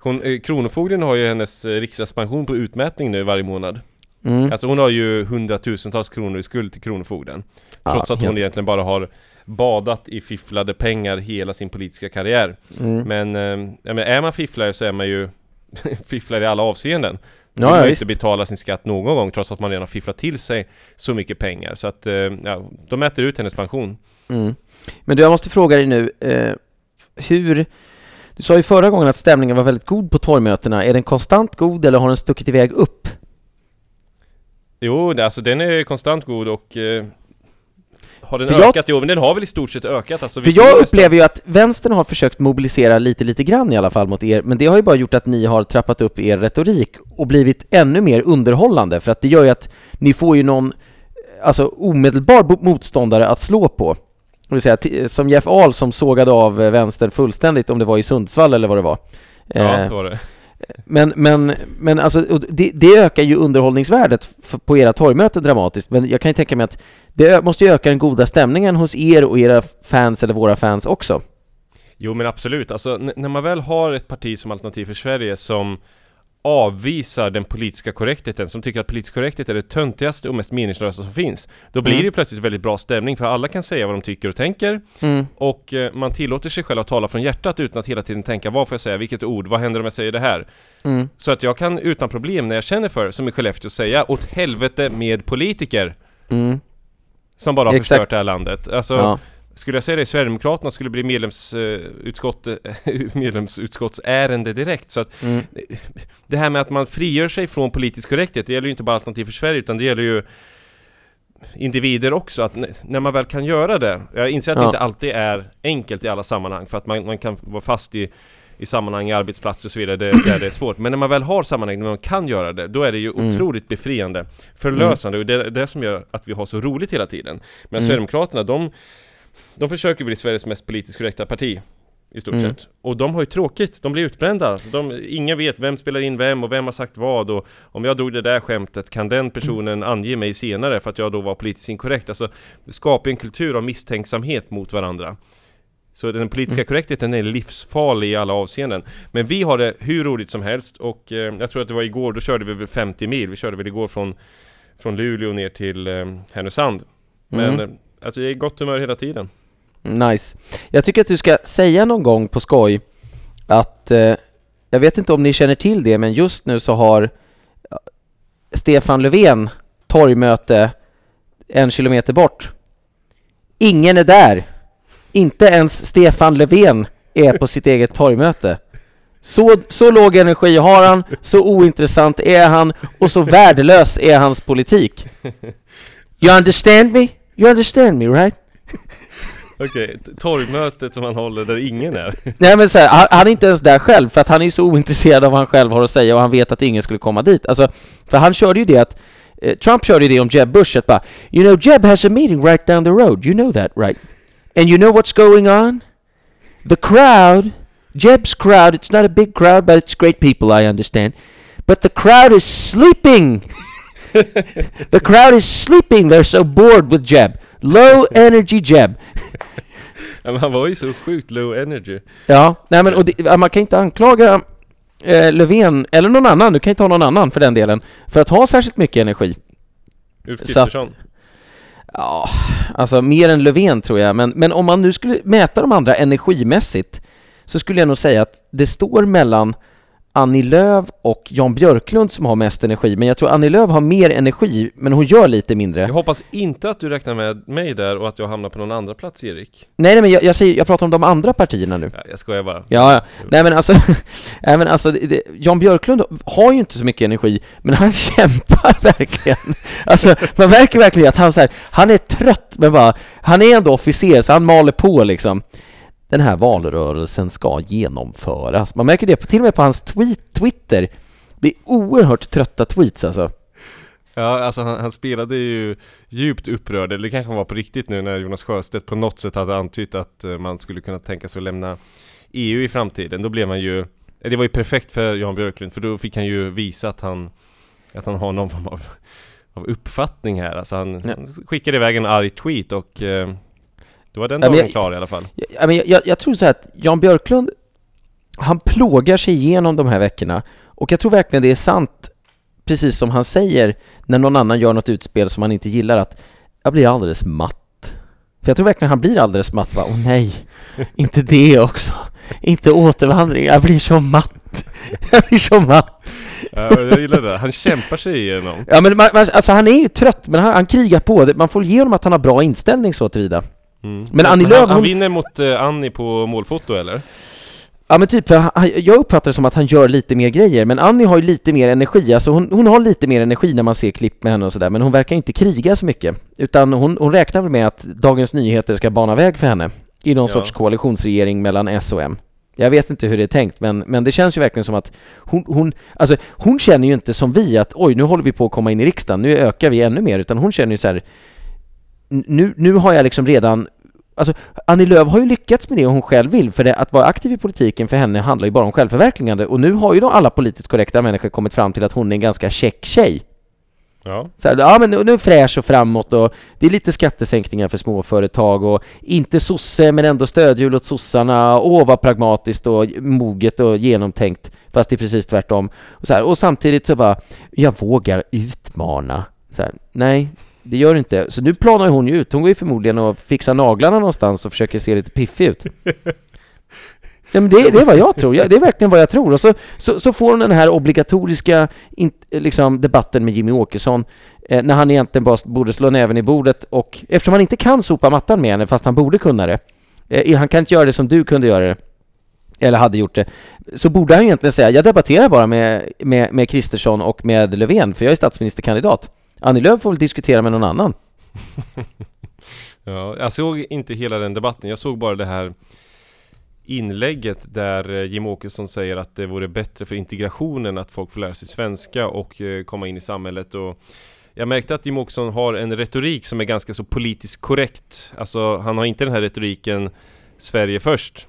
[SPEAKER 1] Hon, eh, Kronofogden har ju hennes eh, riksdagspension på utmätning nu varje månad
[SPEAKER 2] Mm.
[SPEAKER 1] Alltså hon har ju hundratusentals kronor i skuld till Kronofogden
[SPEAKER 2] Ja,
[SPEAKER 1] Trots att hon egentligen bara har badat i fifflade pengar hela sin politiska karriär
[SPEAKER 2] Mm.
[SPEAKER 1] Men, eh, ja, men är man fifflare så är man ju fifflare i alla avseenden
[SPEAKER 2] Ja, ja,
[SPEAKER 1] man
[SPEAKER 2] visst.
[SPEAKER 1] inte betala sin skatt någon gång trots att man redan har fifflat till sig så mycket pengar Så att, eh, ja, de äter ut hennes pension
[SPEAKER 2] Mm. Men du, jag måste fråga dig nu, eh, hur... Du sa ju förra gången att stämningen var väldigt god på torgmötena. Är den konstant god eller har den stuckit iväg upp?
[SPEAKER 1] Jo, det, alltså den är konstant god och eh, Har den
[SPEAKER 2] För jag-
[SPEAKER 1] ökat? Jo, men den har väl i stort sett ökat alltså,
[SPEAKER 2] För jag upplever ju att vänstern har försökt mobilisera lite, lite grann i alla fall mot er, men det har ju bara gjort att ni har trappat upp er retorik och blivit ännu mer underhållande, för att det gör ju att ni får ju någon, alltså omedelbar motståndare att slå på. Det vill säga, som Jeff Ahl som sågade av vänstern fullständigt, om det var i Sundsvall eller vad det var.
[SPEAKER 1] Ja,
[SPEAKER 2] Eh,
[SPEAKER 1] det var det
[SPEAKER 2] men, men, men alltså, det, det ökar ju underhållningsvärdet på era torgmöten dramatiskt, men jag kan ju tänka mig att det måste ju öka den goda stämningen hos er och era fans eller våra fans också.
[SPEAKER 1] Jo men absolut, alltså när man väl har ett parti som Alternativ för Sverige som avvisar den politiska korrektheten, som tycker att politisk korrekthet är det töntigaste och mest meningslösa som finns Då blir
[SPEAKER 2] Mm.
[SPEAKER 1] det ju plötsligt väldigt bra stämning för alla kan säga vad de tycker och tänker
[SPEAKER 2] Mm.
[SPEAKER 1] och eh, man tillåter sig själv att tala från hjärtat utan att hela tiden tänka vad får jag säga, vilket ord, vad händer om jag säger det här?
[SPEAKER 2] Mm.
[SPEAKER 1] Så att jag kan utan problem när jag känner för, som i Skellefteå, säga åt helvete med politiker
[SPEAKER 2] Mm.
[SPEAKER 1] som bara har
[SPEAKER 2] Exakt.
[SPEAKER 1] förstört det här landet. Alltså,
[SPEAKER 2] Ja.
[SPEAKER 1] Skulle jag säga det, Sverigedemokraterna skulle bli medlemsutskott, medlemsutskottsärende direkt. Så att
[SPEAKER 2] Mm.
[SPEAKER 1] det här med att man frigör sig från politisk korrekthet, det gäller ju inte bara Alternativ för Sverige utan det gäller ju individer också, att när man väl kan göra det Jag inser att det
[SPEAKER 2] Ja.
[SPEAKER 1] inte alltid är enkelt i alla sammanhang för att man, man kan vara fast i i sammanhang, i arbetsplatser och så vidare, det, där det är svårt. Men när man väl har sammanhang, när man kan göra det, då är det ju
[SPEAKER 2] Mm.
[SPEAKER 1] otroligt befriande, förlösande och det är det som gör att vi har så roligt hela tiden. Men
[SPEAKER 2] Mm.
[SPEAKER 1] Sverigedemokraterna, de, de försöker bli Sveriges mest politiskt korrekta parti. I stort
[SPEAKER 2] Mm.
[SPEAKER 1] sett. Och de har ju tråkigt, de blir utbrända. De, ingen vet vem spelar in vem och vem har sagt vad och om jag drog det där skämtet, kan den personen ange mig senare för att jag då var politiskt inkorrekt? Alltså, det skapar en kultur av misstänksamhet mot varandra. Så den politiska
[SPEAKER 2] Mm.
[SPEAKER 1] korrektheten är livsfarlig i alla avseenden. Men vi har det hur roligt som helst och eh, jag tror att det var igår, då körde vi väl 50 mil. Vi körde väl igår från, från Luleå ner till eh, Härnösand. Men
[SPEAKER 2] Mm
[SPEAKER 1] alltså jag är i gott humör hela tiden.
[SPEAKER 2] Nice. Jag tycker att du ska säga någon gång på skoj att, eh, jag vet inte om ni känner till det, men just nu så har eh, Stefan Löfven torgmöte en kilometer bort. Ingen är där. Inte ens Stefan Löfven är på sitt eget torgmöte. Så, så låg energi har han, så ointressant är han och så värdelös är hans politik. You understand me? You understand me right?
[SPEAKER 1] Okej, t- torgmötet som han håller där ingen är.
[SPEAKER 2] Nej men så här, han, han är inte ens där själv för att han är så ointresserad av vad han själv har att säga och han vet att ingen skulle komma dit. Alltså, för han körde ju det att eh, Trump körde ju det om Jeb Bush att bara You know Jeb has a meeting right down the road, you know that right? And you know what's going on? The crowd, Jeb's crowd, it's not a big crowd but it's great people I understand. But the crowd is sleeping! the crowd is sleeping, they're so bored with Jeb. Low energy Jeb.
[SPEAKER 1] Ja, men han var ju så sjukt low energy.
[SPEAKER 2] Ja, nej men och det, man kan inte anklaga eh, Löfven, eller någon annan, du kan inte ha någon annan för den delen, för att ha särskilt mycket energi.
[SPEAKER 1] Ulf Kristersson.
[SPEAKER 2] Ja, alltså mer än Löfven tror jag, men, men om man nu skulle mäta de andra energimässigt så skulle jag nog säga att det står mellan Annie Lööf och Jan Björklund som har mest energi, men jag tror Annie Lööf har mer energi, men hon gör lite mindre.
[SPEAKER 1] Jag hoppas inte att du räknar med mig där och att jag hamnar på någon andra plats Erik.
[SPEAKER 2] Nej, nej men jag, jag, säger, jag pratar om de andra partierna nu.
[SPEAKER 1] Ja, jag skojar bara.
[SPEAKER 2] Ja, ja. Nej men alltså, nej, men alltså det, Jan Björklund har ju inte så mycket energi, men han kämpar verkligen. Alltså, man märker verkligen att han så här, han är trött, men bara, han är ändå officer, så han maler på liksom. Den här valrörelsen ska genomföras. Man märker det på, till och med på hans tweet, Twitter. Det är oerhört trötta tweets alltså.
[SPEAKER 1] Ja, alltså han, han spelade ju djupt upprörd, eller det kanske var på riktigt nu när Jonas Sjöstedt på något sätt hade antytt att eh, man skulle kunna tänka sig att lämna EU i framtiden. Då blev man ju, eh, det var ju perfekt för Jan Björklund, för då fick han ju visa att han, att han har någon form av, av uppfattning här. Alltså han,
[SPEAKER 2] Ja.
[SPEAKER 1] han skickade iväg en arg tweet och eh, då var den dagen
[SPEAKER 2] jag-
[SPEAKER 1] klar i alla fall.
[SPEAKER 2] Ja, men jag, jag, jag tror så här att Jan Björklund, han plågar sig igenom de här veckorna och jag tror verkligen det är sant, precis som han säger, när någon annan gör något utspel som han inte gillar, att jag blir alldeles matt. För jag tror verkligen han blir alldeles matt, va? Åh nej, inte det också. Inte återvandring, jag blir så matt. Jag blir så matt.
[SPEAKER 1] Ja, jag gillar det. Han kämpar sig igenom.
[SPEAKER 2] Ja men man, alltså han är ju trött, men han, han krigar på. Man får ge honom att han har bra inställning så tillvida.
[SPEAKER 1] Mm.
[SPEAKER 2] Men Annie
[SPEAKER 1] han,
[SPEAKER 2] Lööf,
[SPEAKER 1] han
[SPEAKER 2] hon-
[SPEAKER 1] vinner mot eh, Annie på målfoto eller?
[SPEAKER 2] Ja men typ, för han, jag uppfattar det som att han gör lite mer grejer, men Annie har ju lite mer energi, alltså hon, hon har lite mer energi när man ser klipp med henne och sådär, men hon verkar inte kriga så mycket. Utan hon, hon räknar väl med att Dagens Nyheter ska bana väg för henne i någon
[SPEAKER 1] Ja.
[SPEAKER 2] sorts koalitionsregering mellan S och M. Jag vet inte hur det är tänkt, men, men det känns ju verkligen som att hon, hon, alltså hon känner ju inte som vi att oj, nu håller vi på att komma in i riksdagen, nu ökar vi ännu mer, utan hon känner ju så här, "N- nu, nu har jag liksom redan Alltså, Annie Lööf har ju lyckats med det hon själv vill, för det, att vara aktiv i politiken för henne handlar ju bara om självförverkligande, och nu har ju då alla politiskt korrekta människor kommit fram till att hon är en ganska check tjej.
[SPEAKER 1] Ja.
[SPEAKER 2] Så här, ja men nu är fräsch och framåt och det är lite skattesänkningar för småföretag och inte sosse men ändå stödhjul åt sossarna, åh vad pragmatiskt och moget och genomtänkt, fast det är precis tvärtom. Och, så här, och samtidigt så bara, jag vågar utmana. Så här, nej, det gör det inte. Så nu planar hon ju ut, hon går ju förmodligen och fixar naglarna någonstans och försöker se lite piffig ut. Ja, men det, det är vad jag tror, det är verkligen vad jag tror. Och så, så, så får hon den här obligatoriska in, liksom, debatten med Jimmy Åkesson eh, när han egentligen bara borde slå näven i bordet och eftersom han inte kan sopa mattan med henne fast han borde kunna det, eh, han kan inte göra det som du kunde göra det, eller hade gjort det, så borde han egentligen säga jag debatterar bara med, med, med Kristersson och med Löfven för jag är statsministerkandidat. Annie Lööf får väl diskutera med någon annan.
[SPEAKER 1] Ja, jag såg inte hela den debatten, jag såg bara det här inlägget där eh, Jim Åkesson säger att det vore bättre för integrationen att folk får lära sig svenska och eh, komma in i samhället och jag märkte att Jim Åkesson har en retorik som är ganska så politiskt korrekt. Alltså, han har inte den här retoriken Sverige först.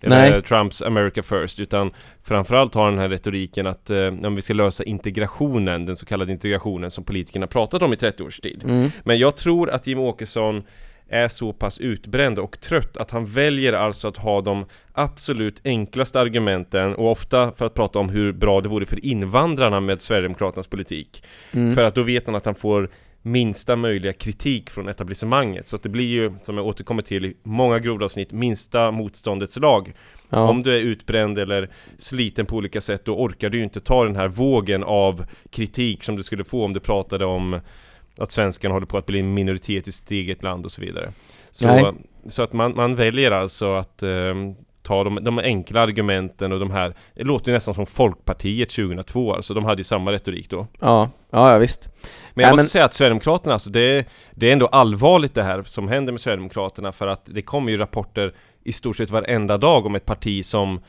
[SPEAKER 1] Eller
[SPEAKER 2] Nej.
[SPEAKER 1] Trumps America first, utan framförallt har den här retoriken att eh, om vi ska lösa integrationen, den så kallade integrationen som politikerna pratat om i 30 års tid.
[SPEAKER 2] Mm.
[SPEAKER 1] Men jag tror att Jim Åkesson är så pass utbränd och trött att han väljer alltså att ha de absolut enklaste argumenten och ofta för att prata om hur bra det vore för invandrarna med Sverigedemokraternas politik.
[SPEAKER 2] Mm.
[SPEAKER 1] För att då vet han att han får minsta möjliga kritik från etablissemanget. Så att det blir ju, som jag återkommer till i många grovavsnitt, minsta motståndets lag.
[SPEAKER 2] Ja.
[SPEAKER 1] Om du är utbränd eller sliten på olika sätt, då orkar du ju inte ta den här vågen av kritik som du skulle få om du pratade om att svenskarna håller på att bli en minoritet i sitt eget land och så vidare.
[SPEAKER 2] Nej.
[SPEAKER 1] Så, så att man, man väljer alltså att eh, ta de, de enkla argumenten och de här Det låter ju nästan som Folkpartiet 2002 alltså, de hade ju samma retorik då
[SPEAKER 2] Ja, ja, ja visst.
[SPEAKER 1] Men jag
[SPEAKER 2] Nej,
[SPEAKER 1] måste
[SPEAKER 2] men-
[SPEAKER 1] säga att Sverigedemokraterna, alltså det, det är ändå allvarligt det här som händer med Sverigedemokraterna för att det kommer ju rapporter i stort sett varenda dag om ett parti som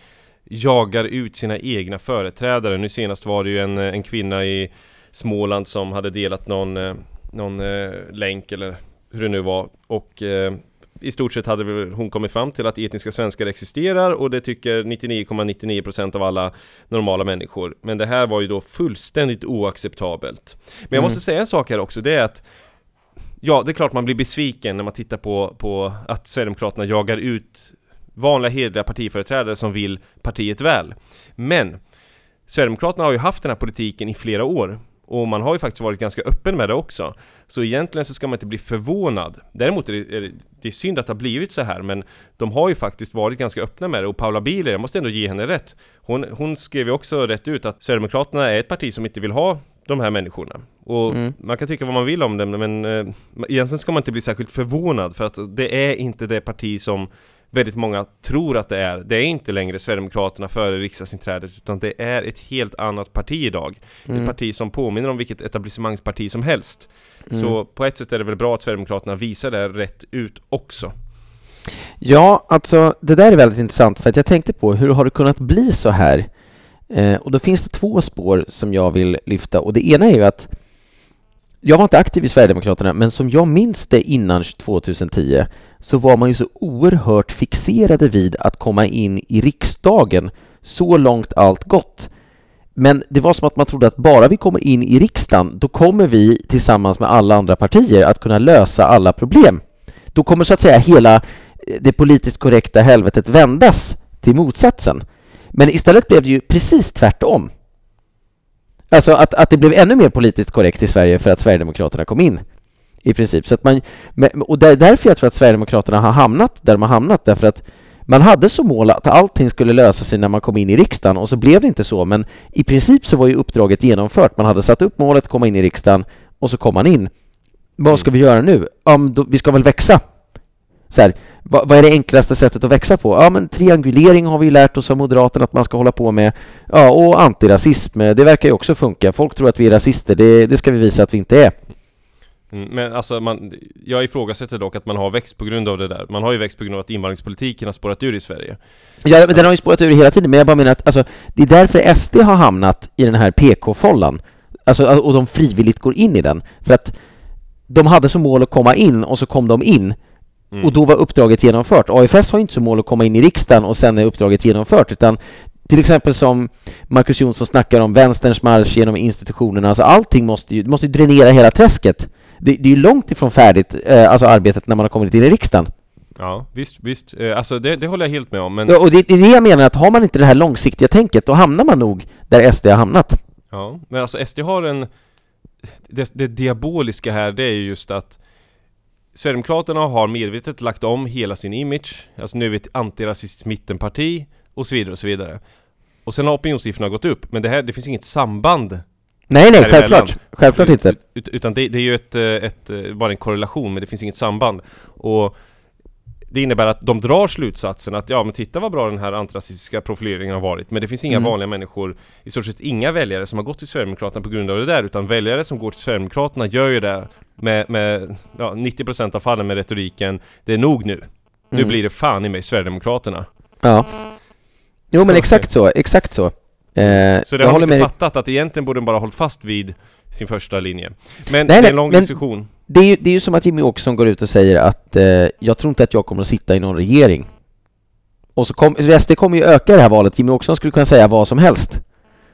[SPEAKER 1] jagar ut sina egna företrädare. Nu senast var det ju en, en kvinna i Småland som hade delat någon, eh, någon eh, länk eller hur det nu var och eh, i stort sett hade hon kommit fram till att etniska svenskar existerar och det tycker 99,99% av alla normala människor. Men det här var ju då fullständigt oacceptabelt. Men jag
[SPEAKER 2] Mm.
[SPEAKER 1] måste säga en sak här också, det är att Ja, det är klart man blir besviken när man tittar på, på att Sverigedemokraterna jagar ut vanliga hederliga partiföreträdare som vill partiet väl. Men Sverigedemokraterna har ju haft den här politiken i flera år och man har ju faktiskt varit ganska öppen med det också. Så egentligen så ska man inte bli förvånad. Däremot är det, är det, det är synd att det har blivit så här men de har ju faktiskt varit ganska öppna med det och Paula Bieler, jag måste ändå ge henne rätt. Hon, hon skrev ju också rätt ut att Sverigedemokraterna är ett parti som inte vill ha de här människorna. Och
[SPEAKER 2] Mm.
[SPEAKER 1] man kan tycka vad man vill om dem men eh, egentligen ska man inte bli särskilt förvånad för att det är inte det parti som väldigt många tror att det är. Det är inte längre Sverigedemokraterna före riksdagsinträdet utan det är ett helt annat parti idag.
[SPEAKER 2] Mm.
[SPEAKER 1] Ett parti som påminner om vilket etablissemangsparti som helst.
[SPEAKER 2] Mm.
[SPEAKER 1] Så på ett sätt är det väl bra att Sverigedemokraterna visar det rätt ut också.
[SPEAKER 2] Ja, alltså det där är väldigt intressant för att jag tänkte på hur har det kunnat bli så här? Eh, och då finns det två spår som jag vill lyfta och det ena är ju att jag var inte aktiv i Sverigedemokraterna, men som jag minns det innan 2010 så var man ju så oerhört fixerade vid att komma in i riksdagen. Så långt allt gott. Men det var som att man trodde att bara vi kommer in i riksdagen, då kommer vi tillsammans med alla andra partier att kunna lösa alla problem. Då kommer så att säga hela eh, det politiskt korrekta helvetet vändas till motsatsen. Men istället blev det ju precis tvärtom. Alltså att, att det blev ännu mer politiskt korrekt i Sverige för att Sverigedemokraterna kom in. I princip. Så att man, och det är därför jag tror att Sverigedemokraterna har hamnat där de har hamnat. Därför att man hade som mål att allting skulle lösa sig när man kom in i riksdagen och så blev det inte så. Men i princip så var ju uppdraget genomfört. Man hade satt upp målet, komma in i riksdagen och så kom man in. Vad ska vi göra nu? Ja, då, vi ska väl växa. Så här, vad, vad är det enklaste sättet att växa på? Ja, men triangulering har vi lärt oss av Moderaterna att man ska hålla på med. Ja, och antirasism, det verkar ju också funka. Folk tror att vi är rasister, det, det ska vi visa att vi inte är.
[SPEAKER 1] Mm, Men alltså, man, jag ifrågasätter dock att man har växt på grund av det där. Man har ju växt på grund av att invandringspolitiken har spårat ur i Sverige.
[SPEAKER 2] Ja, men den har ju spårat ur hela tiden, men jag bara menar att alltså, det är därför SD har hamnat i den här PK-follan. Alltså, och de frivilligt går in i den. För att de hade som mål att komma in och så kom de in
[SPEAKER 1] Mm.
[SPEAKER 2] och då var uppdraget genomfört. AFS har inte som mål att komma in i riksdagen och sen är uppdraget genomfört, utan till exempel som Marcus Jonsson snackar om, vänsterns marsch genom institutionerna, alltså allting måste ju, måste ju dränera hela träsket. Det, det är ju långt ifrån färdigt, eh, alltså arbetet när man har kommit in i riksdagen.
[SPEAKER 1] Ja, visst, visst. Eh, Alltså det, det håller jag helt med om, men...
[SPEAKER 2] Ja, och det, det är det jag menar, att har man inte det här långsiktiga tänket, då hamnar man nog där SD har hamnat.
[SPEAKER 1] Ja, men alltså SD har en... Det, det diaboliska här, det är ju just att Sverigedemokraterna har medvetet lagt om hela sin image. Alltså nu är vi ett antirasistiskt mittenparti och så vidare och så vidare. Och sen har opinionssiffrorna gått upp, men det här, det finns inget samband.
[SPEAKER 2] Nej, nej, självklart. Självklart inte.
[SPEAKER 1] Ut, ut, utan det, det är ju ett, ett, bara en korrelation, men det finns inget samband. Och det innebär att de drar slutsatsen att ja men titta vad bra den här antirasistiska profileringen har varit Men det finns inga
[SPEAKER 2] Mm.
[SPEAKER 1] vanliga människor I stort sett inga väljare som har gått till Sverigedemokraterna på grund av det där Utan väljare som går till Sverigedemokraterna gör ju det med, med ja, 90% av fallen med retoriken Det är nog nu Nu
[SPEAKER 2] Mm.
[SPEAKER 1] blir det fan i mig Sverigedemokraterna
[SPEAKER 2] Ja. Jo, men exakt så, exakt så. Eh,
[SPEAKER 1] Så det
[SPEAKER 2] jag
[SPEAKER 1] har de inte
[SPEAKER 2] med.
[SPEAKER 1] fattat att egentligen borde de bara hållit fast vid sin första linje Men
[SPEAKER 2] Nej,
[SPEAKER 1] det är en lång
[SPEAKER 2] men-
[SPEAKER 1] diskussion
[SPEAKER 2] Det är, ju, det är ju som att Jimmy Åkesson går ut och säger att eh, jag tror inte att jag kommer att sitta i någon regering. Och så kom, SD kommer ju öka det här valet. Jimmy Åkesson skulle kunna säga vad som helst.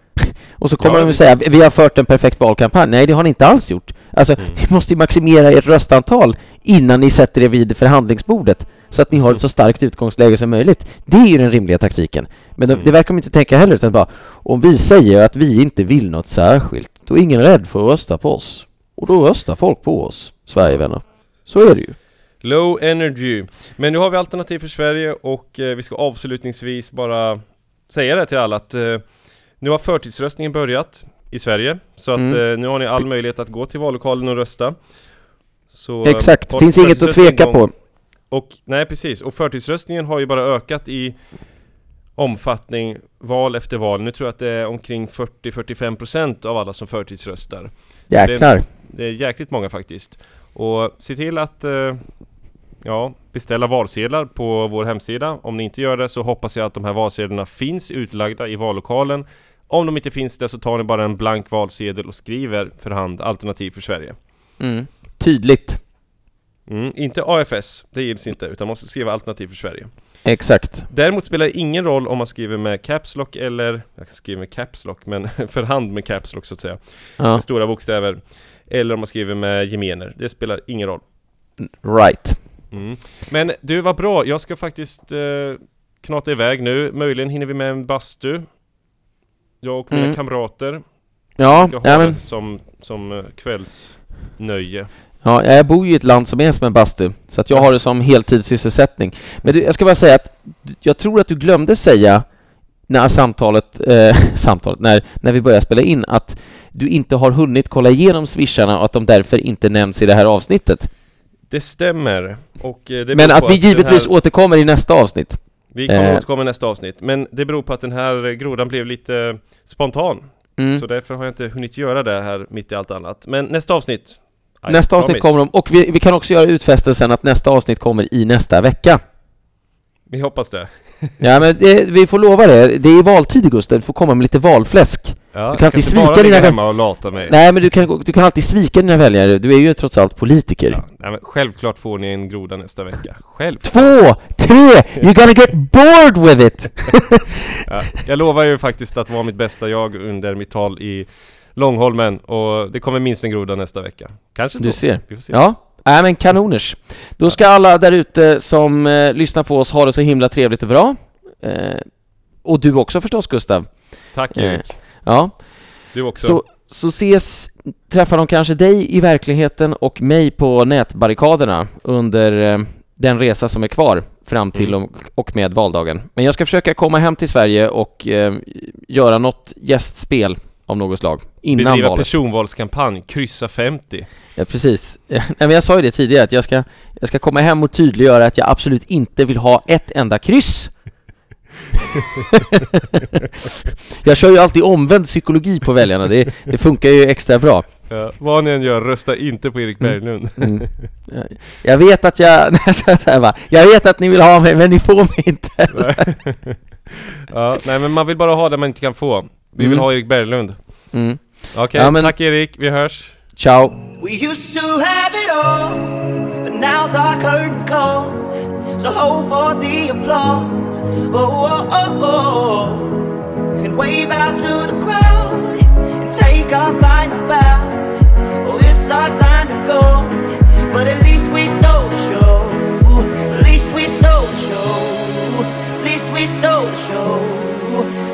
[SPEAKER 2] och så kommer
[SPEAKER 1] Ja,
[SPEAKER 2] de att säga vi har fört en perfekt valkampanj. Nej, det har ni inte alls gjort. Alltså,
[SPEAKER 1] Mm.
[SPEAKER 2] ni måste ju maximera ert röstantal innan ni sätter er vid förhandlingsbordet så att ni har ett så starkt utgångsläge som möjligt. Det är ju den rimliga taktiken. Men de,
[SPEAKER 1] Mm.
[SPEAKER 2] det verkar de inte tänka heller, utan bara om vi säger att vi inte vill något särskilt, då är ingen rädd för att rösta på oss. Och då röstar folk på oss, Sverigevänner. Så är det ju.
[SPEAKER 1] Low energy. Men nu har vi alternativ för Sverige och eh, vi ska avslutningsvis bara säga det till alla att eh, nu har förtidsröstningen börjat i Sverige. Så att
[SPEAKER 2] Mm.
[SPEAKER 1] eh, nu har ni all möjlighet att gå till vallokalen och rösta. Så, eh,
[SPEAKER 2] Exakt,
[SPEAKER 1] för-
[SPEAKER 2] finns inget att tveka på.
[SPEAKER 1] Och nej precis, och förtidsröstningen har ju bara ökat i omfattning val efter val. Nu tror jag att det är omkring 40-45% av alla som förtidsröstar.
[SPEAKER 2] Jäklar.
[SPEAKER 1] Det är jäkligt många faktiskt. Och se till att eh, ja, beställa valsedlar på vår hemsida. Om ni inte gör det så hoppas jag att de här valsedlarna finns utlagda i vallokalen. Om de inte finns där så tar ni bara en blank valsedel och skriver för hand Alternativ för Sverige.
[SPEAKER 2] Mm. Tydligt.
[SPEAKER 1] Mm, inte AFS, det gills inte, utan man måste skriva Alternativ för Sverige.
[SPEAKER 2] Exakt.
[SPEAKER 1] Däremot spelar det ingen roll om man skriver med Caps Lock eller... Jag skriver med Caps Lock, men för hand med Caps Lock så att säga.
[SPEAKER 2] Ja,
[SPEAKER 1] Med stora bokstäver. Eller om man skriver med gemener. Det spelar ingen roll.
[SPEAKER 2] right.
[SPEAKER 1] Mm. Men du, vad bra. Jag ska faktiskt eh, knata iväg nu. Möjligen hinner vi med en bastu. Jag och mina
[SPEAKER 2] Mm.
[SPEAKER 1] kamrater
[SPEAKER 2] Ja,
[SPEAKER 1] ska ha
[SPEAKER 2] ja, men,
[SPEAKER 1] det som, som eh, kvällsnöje.
[SPEAKER 2] ja, jag bor ju i ett land som är som en bastu, så att jag har det som heltidssysselsättning. Men du, jag ska bara säga att jag tror att du glömde säga när samtalet, eh, samtalet, när, när vi började spela in, att du inte har hunnit kolla igenom swisharna och att de därför inte nämns i det här avsnittet.
[SPEAKER 1] Det stämmer. Och eh, det
[SPEAKER 2] Men att vi givetvis
[SPEAKER 1] här,
[SPEAKER 2] återkommer i nästa avsnitt.
[SPEAKER 1] Vi kommer
[SPEAKER 2] eh,
[SPEAKER 1] återkomma i nästa avsnitt. Men det beror på att den här grodan blev lite spontan.
[SPEAKER 2] Mm.
[SPEAKER 1] Så därför har jag inte hunnit göra det här mitt i allt annat. Men nästa avsnitt I
[SPEAKER 2] Nästa avsnitt
[SPEAKER 1] promise.
[SPEAKER 2] kommer de, och vi, vi kan också göra utfästelsen att nästa avsnitt kommer i nästa vecka.
[SPEAKER 1] Vi hoppas det.
[SPEAKER 2] Ja, men det, vi får lova det. Det är valtid, Gustav. Du får komma med lite valfläsk.
[SPEAKER 1] Ja,
[SPEAKER 2] Du kan alltid
[SPEAKER 1] inte
[SPEAKER 2] svika dina
[SPEAKER 1] hemma och lata mig.
[SPEAKER 2] Nej, men du kan, du kan alltid svika dina väljare. Du är ju trots allt politiker.
[SPEAKER 1] Ja, nej, men självklart får ni en groda nästa vecka. Själv.
[SPEAKER 2] Två, tre, you're gonna get bored with it!
[SPEAKER 1] Ja, jag lovar ju faktiskt att vara mitt bästa jag under mitt tal i Långholmen och det kommer minst en groda nästa vecka. Kanske
[SPEAKER 2] Du
[SPEAKER 1] två.
[SPEAKER 2] ser.
[SPEAKER 1] Vi får se.
[SPEAKER 2] Ja, nej men kanoners. Då ska alla där ute som eh, lyssnar på oss ha det så himla trevligt och bra. Eh, och du också förstås, Gustav.
[SPEAKER 1] Tack
[SPEAKER 2] Eh,
[SPEAKER 1] Erik.
[SPEAKER 2] Ja,
[SPEAKER 1] Du också.
[SPEAKER 2] så, så ses, träffar de kanske dig i verkligheten och mig på nätbarrikaderna under eh, den resa som är kvar fram till
[SPEAKER 1] Mm.
[SPEAKER 2] och, och med valdagen. Men jag ska försöka komma hem till Sverige och eh, göra något gästspel av något slag innan
[SPEAKER 1] Bedriva
[SPEAKER 2] valet.
[SPEAKER 1] personvalskampanj, kryssa 50.
[SPEAKER 2] Ja, precis. Nej, men jag sa ju det tidigare, att jag ska, jag ska komma hem och tydliggöra att jag absolut inte vill ha ett enda kryss. jag kör ju alltid omvänd psykologi på väljarna, det, det funkar ju extra bra.
[SPEAKER 1] Ja, vad ni än gör, rösta inte på Erik
[SPEAKER 2] Mm.
[SPEAKER 1] Berglund.
[SPEAKER 2] Mm. Jag- Jag vet att jag... jag vet att ni vill ha mig, men ni får mig inte.
[SPEAKER 1] ja, nej men man vill bara ha det man inte kan få. Vi vill
[SPEAKER 2] Mm.
[SPEAKER 1] ha Erik Berglund.
[SPEAKER 2] Mm.
[SPEAKER 1] Okej,
[SPEAKER 2] Ja, men-
[SPEAKER 1] tack Erik, vi hörs.
[SPEAKER 2] Ciao.
[SPEAKER 3] We used to have it all, but now's our curtain call. So hold for the applause. Oh, oh, oh, oh. And wave out to the crowd and take our final bow. Oh, it's our time to go, but at least we stole the show. At least we stole the show. At least we stole the show.